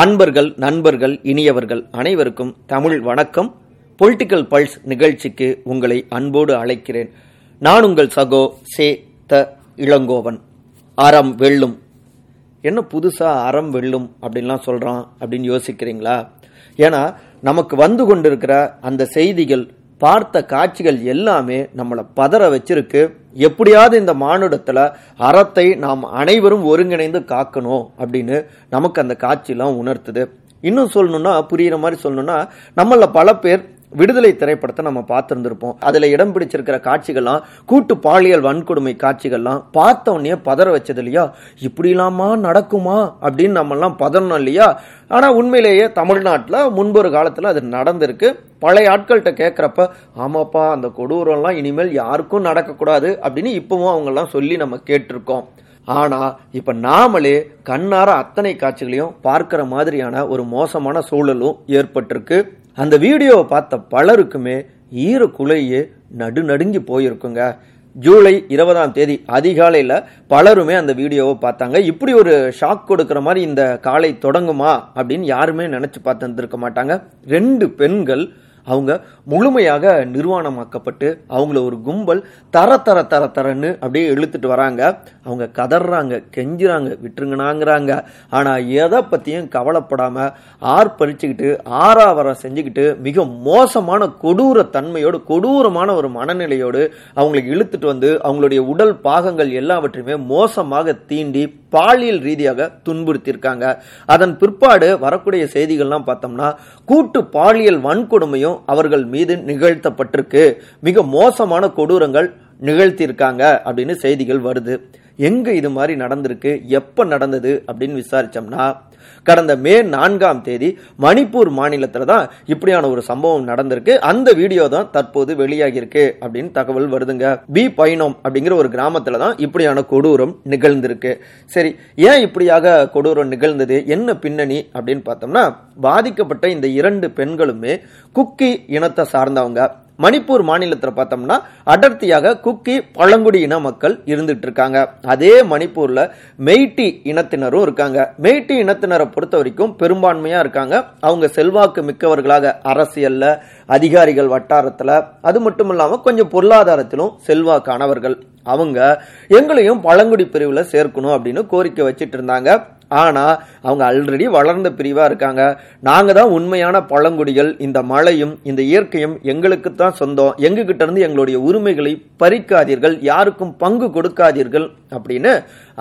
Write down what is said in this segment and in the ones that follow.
அன்பர்கள் நண்பர்கள் இனியவர்கள் அனைவருக்கும் தமிழ் வணக்கம். பொலிட்டிக்கல் பல்ஸ் நிகழ்ச்சிக்கு உங்களை அன்போடு அழைக்கிறேன். நான் உங்கள் சகோ சே த இளங்கோவன். அறம் வெல்லும். என்ன புதுசா அறம் வெல்லும் அப்படின்லாம் சொல்றான் அப்படின்னு யோசிக்கிறீங்களா? ஏன்னா நமக்கு வந்து கொண்டிருக்கிற அந்த செய்திகள் பார்த்த காட்சிகள் எல்லாமே நம்மளை பதற வச்சிருக்கு. எப்படியாவது இந்த மானுடத்துல அறத்தை நாம் அனைவரும் ஒருங்கிணைந்து காக்கணும் அப்படின்னு நமக்கு அந்த காட்சியெல்லாம் உணர்த்துது. இன்னும் சொல்லணும்னா புரியுற மாதிரி சொல்லணும்னா நம்மள பல பேர் விடுதலை திரைப்படத்தை நம்ம பார்த்துருந்துருப்போம். அதில் இடம் பிடிச்சிருக்கிற காட்சிகள்லாம் கூட்டு பாலியல் வன்கொடுமை காட்சிகள்லாம் பார்த்தோன்னே பதற வச்சது இல்லையா? இப்படிலாமா நடக்குமா? அப்படின்னு நம்மலாம் பதறணும் இல்லையா? ஆனால் உண்மையிலேயே தமிழ்நாட்டில் முன்பொரு காலத்தில் அது நடந்திருக்கு. பழைய ஆட்கள்கிட்ட கேட்குறப்ப ஆமாப்பா அந்த கொடூரம்லாம் இனிமேல் யாருக்கும் நடக்கக்கூடாது அப்படின்னு இப்பவும் அவங்கெல்லாம் சொல்லி நம்ம கேட்டிருக்கோம். ஆனா இப்ப நாமளே கண்ணார அத்தனை காட்சிகளையும் பார்க்கிற மாதிரியான ஒரு மோசமான சூழலும் ஏற்பட்டிருக்கு. அந்த வீடியோவை பார்த்த பலருக்குமே ஈர குலையே நடுநடுங்கி போயிருக்குங்க. ஜூலை இருபதாம் தேதி அதிகாலையில் பலருமே அந்த வீடியோவை பார்த்தாங்க. இப்படி ஒரு ஷாக் கொடுக்குற மாதிரி இந்த காலை தொடங்குமா அப்படின்னு யாருமே நினைச்சு பார்த்துருக்க மாட்டாங்க. ரெண்டு பெண்கள் அவங்க முழுமையாக நிர்வாணமாக்கப்பட்டு அவங்கள ஒரு கும்பல் தர தர தர தரன்னு அப்படியே இழுத்துட்டு வராங்க. அவங்க கதறாங்க கெஞ்சுறாங்க விட்டுருங்கனாங்கிறாங்க. ஆனால் எதை பற்றியும் கவலைப்படாமல் ஆர்ப்பரிச்சுக்கிட்டு ஆறாவரம் செஞ்சுக்கிட்டு மிக மோசமான கொடூர தன்மையோடு கொடூரமான ஒரு மனநிலையோடு அவங்களுக்கு இழுத்துட்டு வந்து அவங்களுடைய உடல் பாகங்கள் எல்லாவற்றையுமே மோசமாக தீண்டி பாலியல் ரீதியாக துன்புறுத்தியிருக்காங்க. அதன் பிற்பாடு வரக்கூடிய செய்திகள்லாம் பார்த்தோம்னா கூட்டு பாலியல் வன்கொடுமையும் அவர்கள் மீது நிகழ்த்தப்பட்டிருக்கு. மிக மோசமான கொடூரங்கள் நிகழ்த்தியிருக்காங்க அப்படின்னு செய்திகள் வருது. எங்க இது மாதிரி நடந்திருக்கு? எப்ப நடந்தது? அப்படின்னு விசாரிச்சோம்னா கடந்த மே நான்காம் தேதி மணிப்பூர் மாநிலத்தில் தான் இப்படியான ஒரு சம்பவம் நடந்திருக்கு. அந்த வீடியோ தான் தற்போது வெளியாகியிருக்கு அப்படின்னு தகவல் வருதுங்க. பி பைனோம் அப்படிங்கிற ஒரு கிராமத்தில் தான் இப்படியான கொடூரம் நிகழ்ந்திருக்கு. சரி ஏன் இப்படியாக கொடூரம் நிகழ்ந்தது? என்ன பின்னணி அப்படின்னு பார்த்தோம்னா பாதிக்கப்பட்ட இந்த இரண்டு பெண்களுமே குக்கி இனத்தை சார்ந்தவங்க. மணிப்பூர் மாநிலத்தில் பார்த்தோம்னா அடர்த்தியாக குக்கி பழங்குடி இன மக்கள் இருந்துட்டு இருக்காங்க. அதே மணிப்பூர்ல மெய்டி இனத்தினரும் இருக்காங்க. மெய்டி இனத்தினரை பொறுத்த வரைக்கும் பெரும்பான்மையா இருக்காங்க. அவங்க செல்வாக்கு மிக்கவர்களாக அரசியல்ல அதிகாரிகள் வட்டாரத்துல அது மட்டும் இல்லாம கொஞ்சம் பொருளாதாரத்திலும் செல்வாக்கானவர்கள். அவங்க எங்களையும் பழங்குடி பிரிவுல சேர்க்கணும் அப்படின்னு கோரிக்கை வச்சிட்டு இருந்தாங்க. ஆனா அவங்க ஆல்ரெடி வளர்ந்த பிரிவா இருக்காங்க. நாங்க தான் உண்மையான பழங்குடிகள். இந்த மழையும் இந்த இயற்கையும் எங்களுக்கு தான் சொந்தம். எங்க கிட்ட இருந்து எங்களுடைய உரிமைகளை பறிக்காதீர்கள். யாருக்கும் பங்கு கொடுக்காதீர்கள். அப்படின்னு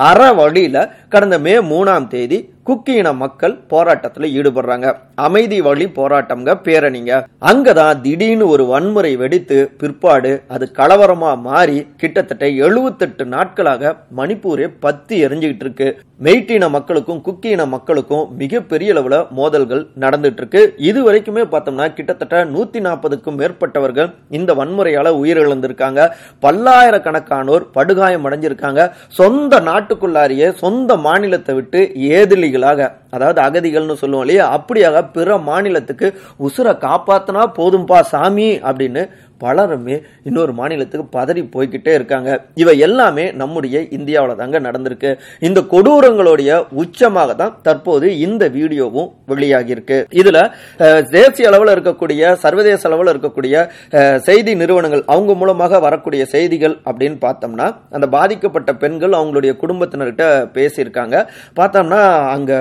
அற வழியில கடந்த மே மூணாம் தேதி குக்கி இன மக்கள் போராட்டத்துல ஈடுபடுறாங்க. அமைதி வழி போராட்டம்ங்க பேரணிங்க. அங்கதான் திடீர்னு ஒரு வன்முறை வெடித்து பிற்பாடு அது கலவரமா மாறி கிட்டத்தட்ட எழுபத்தெட்டு நாட்களாக மணிப்பூரே பத்தி எரிஞ்சுக்கிட்டு இருக்கு. மெய்ட்டின மக்களுக்கும் குக்கி இன மக்களுக்கும் மிகப்பெரிய அளவுல மோதல்கள் நடந்துட்டு இருக்கு இது வரைக்குமே பார்த்தோம்னா கிட்டத்தட்ட நூத்தி நாற்பதுக்கும் மேற்பட்டவர்கள் இந்த வன்முறையால உயிரிழந்திருக்காங்க. பல்லாயிரக்கணக்கானோர் படுகாயம் அடைஞ்சிருக்காங்க சொந்த நாட்டுக்குள்ளாரிய சொந்த மாநிலத்தை விட்டு ஏதிலிகளாக அதாவது அகதிகள்னு சொல்லுவோம் இல்லையா? அப்படியாக பிற மாநிலத்துக்கு உசுரை காப்பாத்தினா போதும்பா சாமி அப்படின்னு பலருமே இன்னொரு மாநிலத்துக்கு பதறி போய்கிட்டே இருக்காங்க. இவை எல்லாமே நம்முடைய இந்தியாவில் தாங்க நடந்திருக்கு. இந்த கொடூரங்களுடைய உச்சமாக தான் தற்போது இந்த வீடியோவும் வெளியாகி இருக்கு இதுல தேசிய அளவில் இருக்கக்கூடிய சர்வதேச அளவில் இருக்கக்கூடிய செய்தி நிறுவனங்கள் அவங்க மூலமாக வரக்கூடிய செய்திகள் அப்படின்னு பார்த்தோம்னா அந்த பாதிக்கப்பட்ட பெண்கள் அவங்களுடைய குடும்பத்தினர்கிட்ட பேசியிருக்காங்க. பார்த்தோம்னா அங்க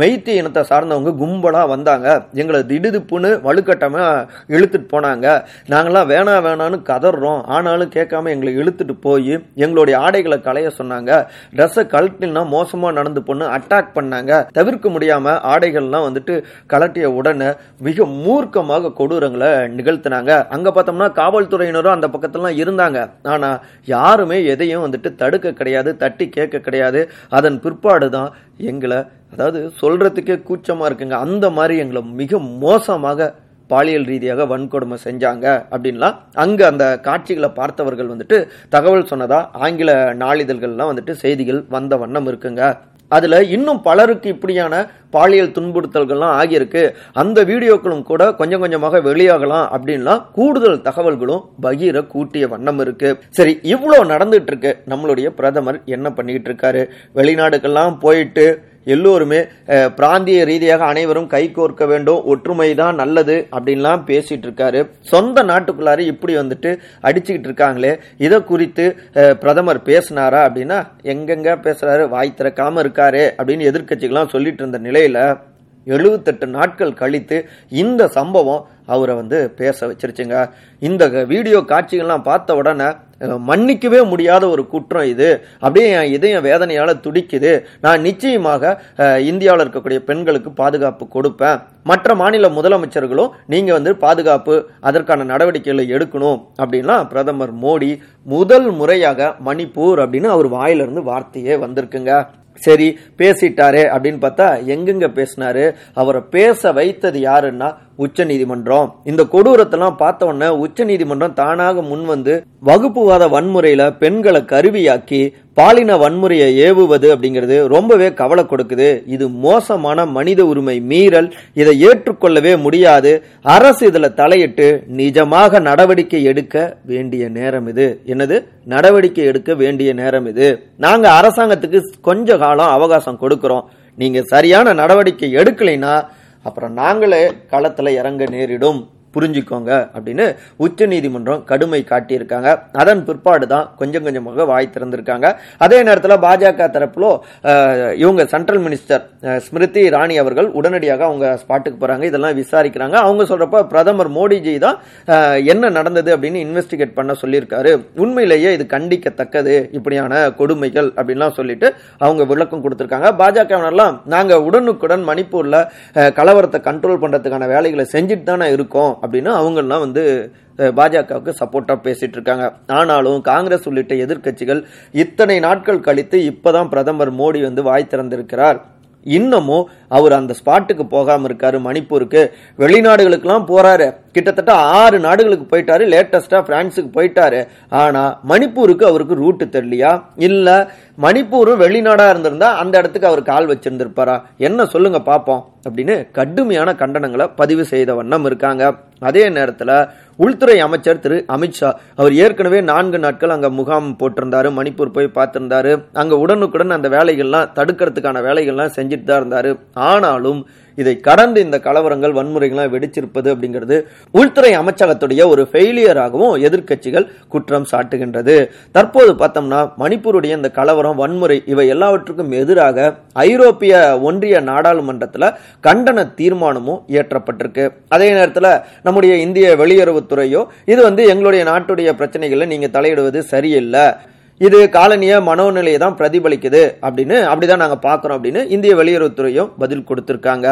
மெய்த்தி இனத்தை சார்ந்தவங்க கும்பலாக வந்தாங்க. எங்களை திடுதுப்புன்னு வலுக்கட்டமாக இழுத்துட்டு போனாங்க. நாங்களாம் வேணா வேணான்னு கதறோம். ஆனாலும் கேட்காம எங்களை இழுத்துட்டு போய் எங்களுடைய ஆடைகளை களைய சொன்னாங்க. ட்ரெஸ்ஸை கழட்டினா மோசமாக நடந்து பொண்ணு அட்டாக் பண்ணாங்க. தவிர்க்க முடியாமல் ஆடைகள்லாம் வந்துட்டு கலட்டிய உடனே மிக மூர்க்கமாக கொடூரங்களை நிகழ்த்தினாங்க. அங்கே பார்த்தோம்னா காவல்துறையினரும் அந்த பக்கத்துலாம் இருந்தாங்க. ஆனால் யாருமே எதையும் வந்துட்டு தடுக்க கிடையாது தட்டி கேட்க கிடையாது. அதன் பிற்பாடு தான் எங்களை அதாவது சொல்றதுக்கே கூச்சமா இருக்குங்க. அந்த மாதிரி எங்களை மிக மோசமாக பாலியல் ரீதியாக வன்கொடுமை செஞ்சாங்க அப்படின்லாம் அங்கே அந்த காட்சிகளை பார்த்தவர்கள் வந்துட்டு தகவல் சொன்னதா ஆங்கில நாளிதழ்கள்லாம் வந்துட்டு செய்திகள் வந்த வண்ணம் இருக்குங்க. அதில் இன்னும் பலருக்கு இப்படியான பாலியல் துன்புறுத்தல்கள்லாம் ஆகியிருக்கு. அந்த வீடியோக்களும் கூட கொஞ்சம் கொஞ்சமாக வெளியாகலாம் அப்படின்லாம் கூடுதல் தகவல்களும் பகீர கூட்டிய வண்ணம் இருக்கு. சரி இவ்வளோ நடந்துட்டு இருக்கு. நம்மளுடைய பிரதமர் என்ன பண்ணிக்கிட்டு இருக்காரு? வெளிநாடுகள்லாம் போயிட்டு எல்லோருமே பிராந்திய ரீதியாக அனைவரும் கைகோர்க்க வேண்டும் ஒற்றுமை தான் நல்லது அப்படின்லாம் பேசிட்டு இருக்காரு. சொந்த நாட்டுக்குள்ளார இப்படி வந்துட்டு அடிச்சுக்கிட்டு இருக்காங்களே. இதை குறித்து பிரதமர் பேசினாரா அப்படின்னா எங்கெங்க பேசுறாரு வாய் திறக்காம இருக்காரு அப்படின்னு எதிர்க்கட்சிகள்லாம் சொல்லிட்டு இருந்த நிலையில எழுபத்தெட்டு நாட்கள் கழித்து இந்த சம்பவம் அவரை வந்து பேச வச்சிருச்சுங்க. இந்த வீடியோ காட்சிகள்லாம் பார்த்த உடனே மன்னிக்கவே முடியாத ஒரு குற்றம் இது. அப்படியே என் இதயம் வேதனையால் துடிக்குது. நான் நிச்சயமாக இந்தியாவில் இருக்கக்கூடிய பெண்களுக்கு பாதுகாப்பு கொடுப்பேன். மற்ற மாநில முதலமைச்சர்களும் நீங்கள் வந்து பாதுகாப்பு அதற்கான நடவடிக்கைகளை எடுக்கணும். அப்படின்லாம் பிரதமர் மோடி முதல் முறையாக மணிப்பூர் அப்படின்னு அவர் வாயிலிருந்து வார்த்தையே வந்திருக்குங்க. சரி பேசிட்டாரே அப்படின்னு பார்த்தா எங்கெங்க பேசினாரு? அவரை பேச வைத்தது யாருன்னா உச்ச நீதிமன்றம் இந்த கொடூரத்தெல்லாம் பார்த்த உடனே உச்ச நீதிமன்றம் தானாக முன் வந்து வகுப்புவாத வன்முறையில பெண்களை கருவியாக்கி பாலின வன்முறையை ஏவுவது அப்படிங்கிறது ரொம்பவே கவலை கொடுக்குது. இது மோசமான மனித உரிமை மீறல். இதை ஏற்றுக்கொள்ளவே முடியாது. அரசு இதில் தலையிட்டு நிஜமாக நடவடிக்கை எடுக்க வேண்டிய நேரம் இது. என்னது? நடவடிக்கை எடுக்க வேண்டிய நேரம் இது. நாங்க அரசாங்கத்துக்கு கொஞ்ச காலம் அவகாசம் கொடுக்கிறோம். நீங்க சரியான நடவடிக்கை எடுக்கலைன்னா அப்புறம் நாங்களே களத்துல இறங்க நேரிடும். புரிஞ்சுக்கோங்க அப்படின்னு உச்ச நீதிமன்றம் கடுமை காட்டியிருக்காங்க. அதன் பிற்பாடு தான் கொஞ்சம் கொஞ்சமாக வாய் திறந்திருக்காங்க. அதே நேரத்தில் பாஜக தரப்புல இவங்க சென்ட்ரல் மினிஸ்டர் ஸ்மிருதி இராணி அவர்கள் உடனடியாக அவங்க ஸ்பாட்டுக்கு போறாங்க. இதெல்லாம் விசாரிக்கிறாங்க. அவங்க சொல்றப்ப பிரதமர் மோடிஜி தான் என்ன நடந்தது அப்படின்னு இன்வெஸ்டிகேட் பண்ண சொல்லியிருக்காரு. உண்மையிலேயே இது கண்டிக்கத்தக்கது. இப்படியான கொடுமைகள் அப்படின்லாம் சொல்லிட்டு அவங்க விளக்கம் கொடுத்திருக்காங்க. பாஜகவினர்லாம் நாங்க உடனுக்குடன் மணிப்பூர்ல கலவரத்தை கண்ட்ரோல் பண்றதுக்கான வேலைகளை செஞ்சுட்டு தானே இருக்கோம். அப்படின்னு அவங்கெல்லாம் வந்து பாஜகவுக்கு சப்போர்ட்டா பேசிட்டு இருக்காங்க ஆனாலும் காங்கிரஸ் உள்ளிட்ட எதிர்க்கட்சிகள் இத்தனை நாட்கள் கழித்து இப்பதான் பிரதமர் மோடி வந்து வாய் திறந்திருக்கிறார். இன்னமும் அவர் அந்த ஸ்பாட்டுக்கு போகாமல் இருக்காரு மணிப்பூருக்கு. வெளிநாடுகளுக்கெல்லாம் போறாரு. கிட்டத்தட்ட ஆறு நாடுகளுக்கு போயிட்டாரு லேட்டஸ்டா பிரான்ஸுக்கு போயிட்டாரு. ஆனா மணிப்பூருக்கு அவருக்கு ரூட்டு தெரியலையா? இல்ல மணிப்பூரும் வெளிநாடா இருந்திருந்தா அந்த இடத்துக்கு அவர் கால் வச்சிருந்திருப்பாரா? என்ன சொல்லுங்க பார்ப்போம் அப்படின்னு கடுமையான கண்டனங்களை பதிவு செய்த வண்ணம் இருக்காங்க. அதே நேரத்தில் உள்துறை அமைச்சர் திரு அமித்ஷா அவர் ஏற்கனவே நான்கு நாட்கள் அங்க முகாம் போட்டிருந்தாரு மணிப்பூர் போய் பார்த்திருந்தாரு. அங்க உடனுக்குடன் அந்த வேலைகள்லாம் தடுக்கிறதுக்கான வேலைகள்லாம் செஞ்சுட்டு தான் இருந்தாரு. ஆனாலும் இதை கடந்து இந்த கலவரங்கள் வன்முறைகளாக வெடிச்சிருப்பது அப்படிங்கிறது உள்துறை அமைச்சகத்துடைய ஒரு ஃபெயிலியராகவும் எதிர்க்கட்சிகள் குற்றம் சாட்டுகின்றது. தற்போது பார்த்தோம்னா மணிப்பூருடைய இந்த கலவரம் வன்முறை இவை எல்லாவற்றுக்கும் எதிராக ஐரோப்பிய ஒன்றிய நாடாளுமன்றத்தில் கண்டன தீர்மானமும் இயற்றப்பட்டிருக்கு. அதே நேரத்தில் நம்முடைய இந்திய வெளியுறவுத்துறையோ இது வந்து எங்களுடைய நாட்டுடைய பிரச்சனைகளை நீங்க தலையிடுவது சரியில்லை. இது காலனிய மனோநிலையை தான் பிரதிபலிக்குது அப்படின்னு அப்படிதான் நாங்க பார்க்குறோம் அப்படின்னு இந்திய வெளியுறவுத்துறையும் பதில் கொடுத்திருக்காங்க.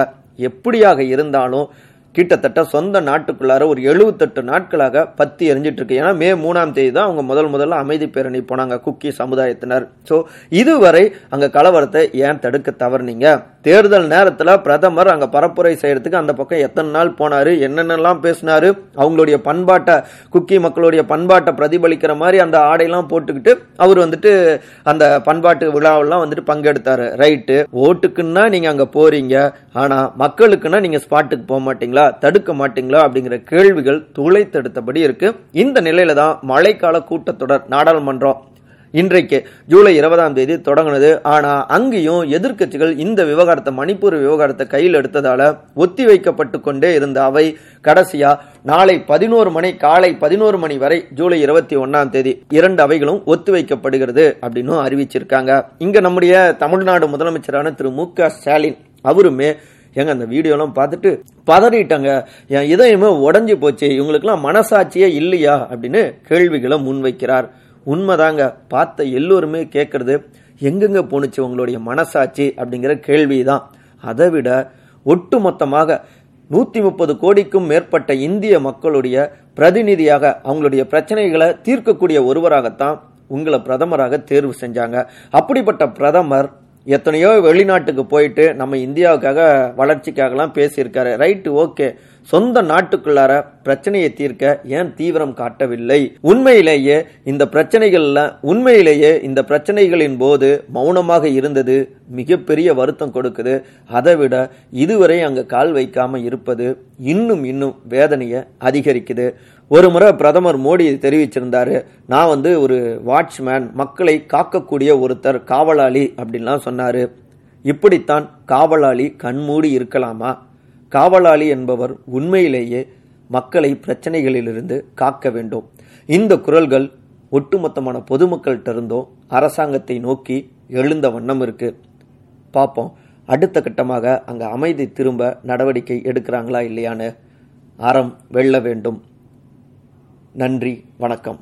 எப்படியாக இருந்தாலும் கிட்டத்தட்ட சொந்த நாட்டுக்குள்ளார ஒரு எழுபத்தெட்டு நாட்களாக பத்தி எரிஞ்சிட்டு இருக்கு ஏன்னா மே மூணாம் தேதி தான் அவங்க முதல் முதல்ல அமைதி பேரணி போனாங்க குக்கி சமுதாயத்தினர். ஸோ இதுவரை அங்க கலவரத்தை ஏன் தடுக்க தவறுனீங்க? தேர்தல் நேரத்தில் பிரதமர் அங்கே பரப்புரை செய்யறதுக்கு அந்த பக்கம் எத்தனை நாள் போனார் என்னென்னலாம் பேசினாரு அவங்களுடைய பண்பாட்டை குக்கி மக்களுடைய பண்பாட்டை பிரதிபலிக்கிற மாதிரி அந்த ஆடையெல்லாம் போட்டுக்கிட்டு அவர் வந்துட்டு அந்த பண்பாட்டு விழாவெல்லாம் வந்துட்டு பங்கெடுத்தார். ரைட்டு. ஓட்டுக்குன்னா நீங்கள் அங்கே போறீங்க. ஆனால் மக்களுக்குன்னா நீங்கள் ஸ்பாட்டுக்கு போக மாட்டீங்களா தடுக்க மாட்டீங்களா அப்படிங்கிற கேள்விகள் துளைத்தெடுத்தபடி இருக்கு. இந்த நிலையில தான் மழைக்கால கூட்டத்தொடர் நாடாளுமன்றம் இன்றைக்கு ஜூலை இருபதாம் தேதி தொடங்கினது. ஆனா அங்கேயும் எதிர்க்கட்சிகள் இந்த விவகாரத்தை மணிப்பூர் விவகாரத்தை கையில் எடுத்ததால ஒத்தி வைக்கப்பட்டு கொண்டே இருந்த அவை கடைசியா நாளை பதினோரு மணி காலை பதினோரு மணி வரை ஜூலை இருபத்தி ஒன்னாம் தேதி இரண்டு அவைகளும் ஒத்தி வைக்கப்படுகிறது அப்படின்னு அறிவிச்சிருக்காங்க. இங்க நம்முடைய தமிழ்நாடு முதலமைச்சரான திரு மு க ஸ்டாலின் அவருமே எங்க அந்த வீடியோலாம் பார்த்துட்டு பதறிட்டாங்க. என் இதயமே உடஞ்சி போச்சு. இவங்களுக்குலாம் மனசாட்சியே இல்லையா அப்படின்னு கேள்விகளை முன்வைக்கிறார். உண்மைதாங்க. பார்த்த எல்லோருமே கேட்கறது எங்கெங்க போணுச்சு உங்களுடைய மனசாட்சி? அப்படிங்கிற கேள்விதான். அதை விட ஒட்டுமொத்தமாக நூற்றி முப்பது கோடிக்கும் மேற்பட்ட இந்திய மக்களுடைய பிரதிநிதியாக அவங்களுடைய பிரச்சனைகளை தீர்க்கக்கூடிய ஒருவராகத்தான் உங்களை பிரதமராக தேர்வு செஞ்சாங்க. அப்படிப்பட்ட பிரதமர் எத்தனையோ வெளிநாட்டுக்கு போயிட்டு நம்ம இந்தியாவுக்காக வளர்ச்சிக்காகலாம் பேசியிருக்காரு. Right okay. சொந்த நாட்டுக்குள்ளார பிரச்சனையை தீர்க்க ஏன் தீவிரம் காட்டவில்லை? உண்மையிலேயே இந்த பிரச்சனைகள்ல உண்மையிலேயே இந்த பிரச்சனைகளின் போது மௌனமாக இருந்தது மிகப்பெரிய வருத்தம் கொடுக்குது. அதை விட இதுவரை அங்க கால் வைக்காம இருப்பது இன்னும் இன்னும் வேதனையை அதிகரிக்குது. ஒரு முறை பிரதமர் மோடி தெரிவிச்சிருந்தாரு நான் வந்து ஒரு வாட்ச்மேன் மக்களை காக்கக்கூடிய ஒருத்தர் காவலாளி அப்படின்லாம் சொன்னாரு. இப்படித்தான் காவலாளி கண்மூடி இருக்கலாமா? காவலாளி என்பவர் உண்மையிலேயே மக்களை பிரச்சனைகளிலிருந்து காக்க வேண்டும். இந்த குரல்கள் ஒட்டுமொத்தமான பொதுமக்கள்கிட்ட இருந்தோ அரசாங்கத்தை நோக்கி எழுந்த வண்ணம் இருக்கு. பார்ப்போம் அடுத்த கட்டமாக அங்க அமைதி திரும்ப நடவடிக்கை எடுக்கிறாங்களா இல்லையான்னு அறம் வெல்ல வேண்டும். நன்றி வணக்கம்.